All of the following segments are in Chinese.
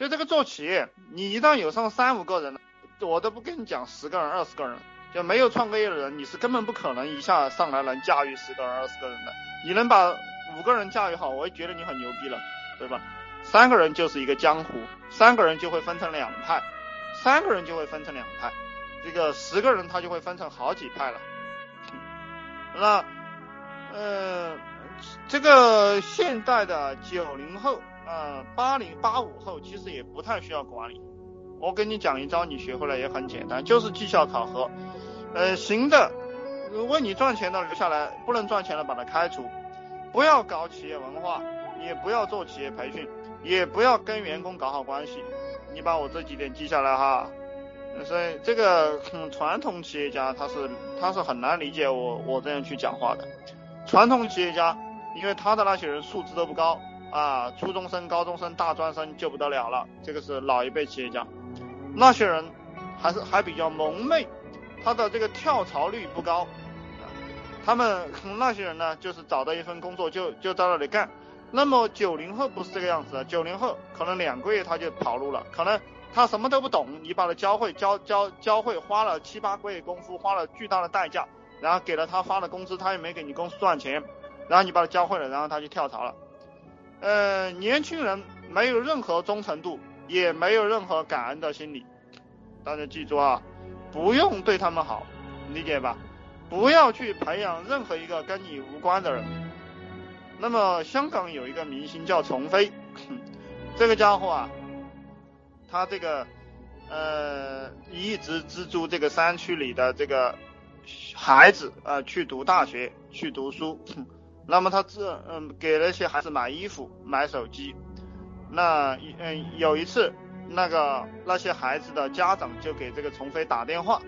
就这个做企业，你一旦有上三五个人，我都不跟你讲十个人、二十个人，就没有创过业的人，你是根本不可能一下上来能驾驭十个人、二十个人的。你能把五个人驾驭好，我也觉得你很牛逼了，对吧？三个人就是一个江湖，三个人就会分成两派，三个人就会分成两派，这个十个人他就会分成好几派了。那，呃，这个现代的九零后，嗯，八零八五后其实也不太需要管理。我跟你讲一招，你学会了也很简单，就是绩效考核。呃，行的，为你赚钱的留下来，不能赚钱的把他开除。不要搞企业文化，也不要做企业培训，也不要跟员工搞好关系。你把我这几点记下来哈。所以这个传统企业家他是他是很难理解我我这样去讲话的。传统企业家，因为他的那些人素质都不高啊，初中生、高中生、大专生就不得了了。这个是老一辈企业家，那些人还是还比较蒙昧，他的这个跳槽率不高。他们那些人呢，就是找到一份工作就就在那里干。那么九零后不是这个样子的，九零后可能两个月他就跑路了，可能。他什么都不懂，你把他教会，教教教会，花了七八个月功夫，花了巨大的代价，然后给了他发了工资，他也没给你公司赚钱，然后你把他教会了，然后他就跳槽了。呃，年轻人没有任何忠诚度，也没有任何感恩的心理，大家记住啊，不用对他们好，理解吧？不要去培养任何一个跟你无关的人。那么香港有一个明星叫丛飞，这个家伙啊。他这个呃一直资助这个山区里的这个孩子啊去读大学去读书，那么他这嗯给那些孩子买衣服买手机，那嗯有一次那个那些孩子的家长就给这个丛飞打电话，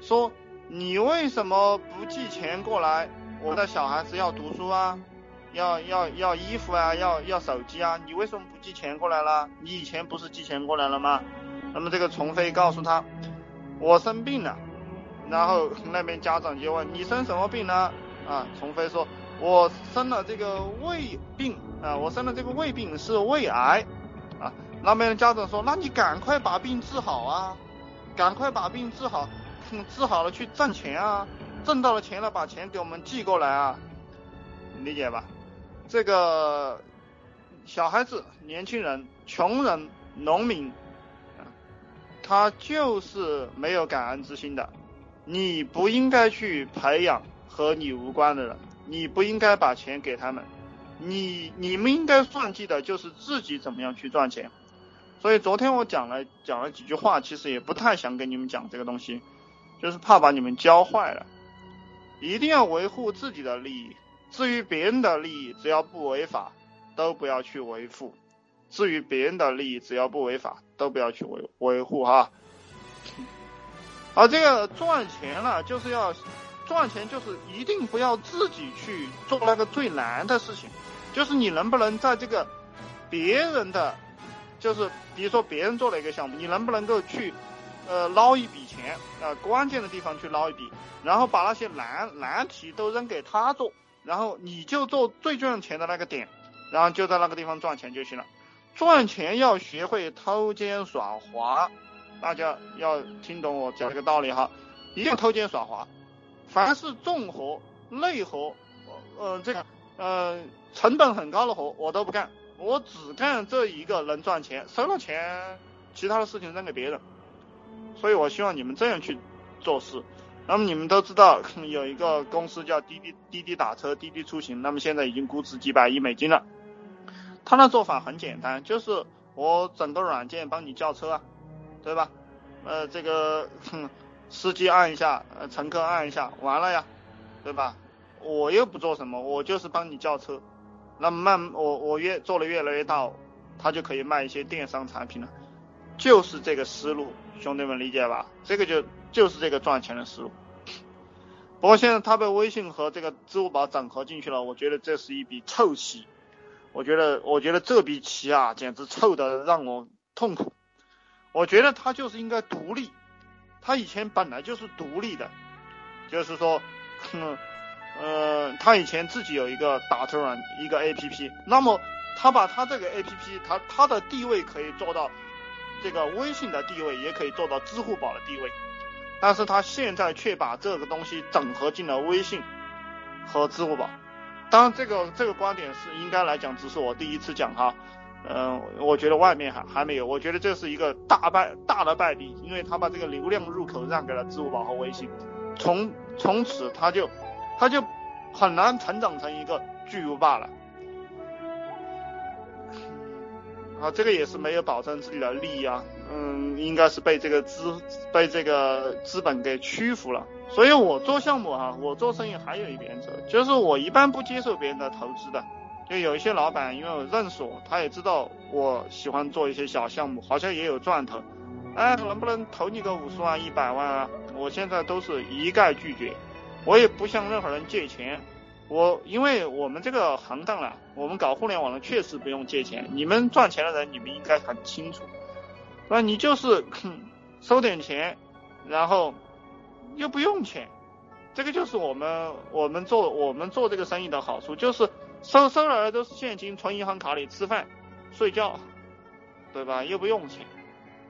说你为什么不寄钱过来？我的小孩子要读书啊。要要要衣服啊，要要手机啊，你为什么不寄钱过来了？你以前不是寄钱过来了吗？那么这个丛飞告诉他，我生病了，然后那边家长就问你生什么病呢？啊，丛飞说，我生了这个胃病啊，我生了这个胃病是胃癌啊。那边的家长说，那你赶快把病治好啊，赶快把病治好，治好了去挣钱啊，挣到了钱了把钱给我们寄过来啊，理解吧？这个小孩子、年轻人、穷人、农民，他就是没有感恩之心的。你不应该去培养和你无关的人，你不应该把钱给他们。你你们应该算计的就是自己怎么样去赚钱。所以昨天我讲了讲了几句话，其实也不太想跟你们讲这个东西，就是怕把你们教坏了。一定要维护自己的利益。至于别人的利益，只要不违法，都不要去维护。至于别人的利益，只要不违法，都不要去维维护哈。而这个赚钱了，就是要赚钱，就是一定不要自己去做那个最难的事情。就是你能不能在这个别人的，就是比如说别人做了一个项目，你能不能够去呃捞一笔钱啊？关键的地方去捞一笔，然后把那些难难题都扔给他做。然后你就做最赚钱的那个点，然后就在那个地方赚钱就行了。赚钱要学会偷奸耍滑，大家要听懂我讲这个道理哈，一定要偷奸耍滑。凡是重活、累活，呃，这个呃成本很高的活我都不干，我只干这一个能赚钱，收了钱，其他的事情扔给别人。所以我希望你们这样去做事。那么你们都知道有一个公司叫滴滴滴滴打车滴滴出行，那么现在已经估值几百亿美金了。他的做法很简单，就是我整个软件帮你叫车啊，对吧？呃，这个司机按一下，呃，乘客按一下，完了呀，对吧？我又不做什么，我就是帮你叫车。那慢，我我越做的越来越大，他就可以卖一些电商产品了。就是这个思路，兄弟们理解吧？这个就。就是这个赚钱的思路，不过现在他被微信和这个支付宝整合进去了，我觉得这是一笔臭棋。我觉得，我觉得这笔棋啊，简直臭的让我痛苦。我觉得他就是应该独立，他以前本来就是独立的，就是说，嗯 呃，他以前自己有一个打车软一个 A P P，那么他把他这个 A P P，他他的地位可以做到这个微信的地位，也可以做到支付宝的地位，但是他现在却把这个东西整合进了微信和支付宝。当然，这个这个观点是应该来讲，只是我第一次讲哈。嗯，我觉得外面还还没有，我觉得这是一个大败大的败笔，因为他把这个流量入口让给了支付宝和微信，从从此他就他就很难成长成一个巨无霸了。啊，这个也是没有保证自己的利益啊，嗯，应该是被这个资被这个资本给屈服了。所以我做项目哈，我做生意还有一个原则，就是我一般不接受别人的投资的。就有一些老板，因为我认识我，他也知道我喜欢做一些小项目，好像也有赚头。哎，能不能投你个五十万、一百万啊？我现在都是一概拒绝，我也不向任何人借钱。我因为我们这个行当啊，我们搞互联网的确实不用借钱。你们赚钱的人，你们应该很清楚。那你就是收点钱，然后又不用钱，这个就是我们我们做我们做这个生意的好处，就是。收收来的都是现金，存银行卡里吃饭、睡觉，对吧？又不用钱。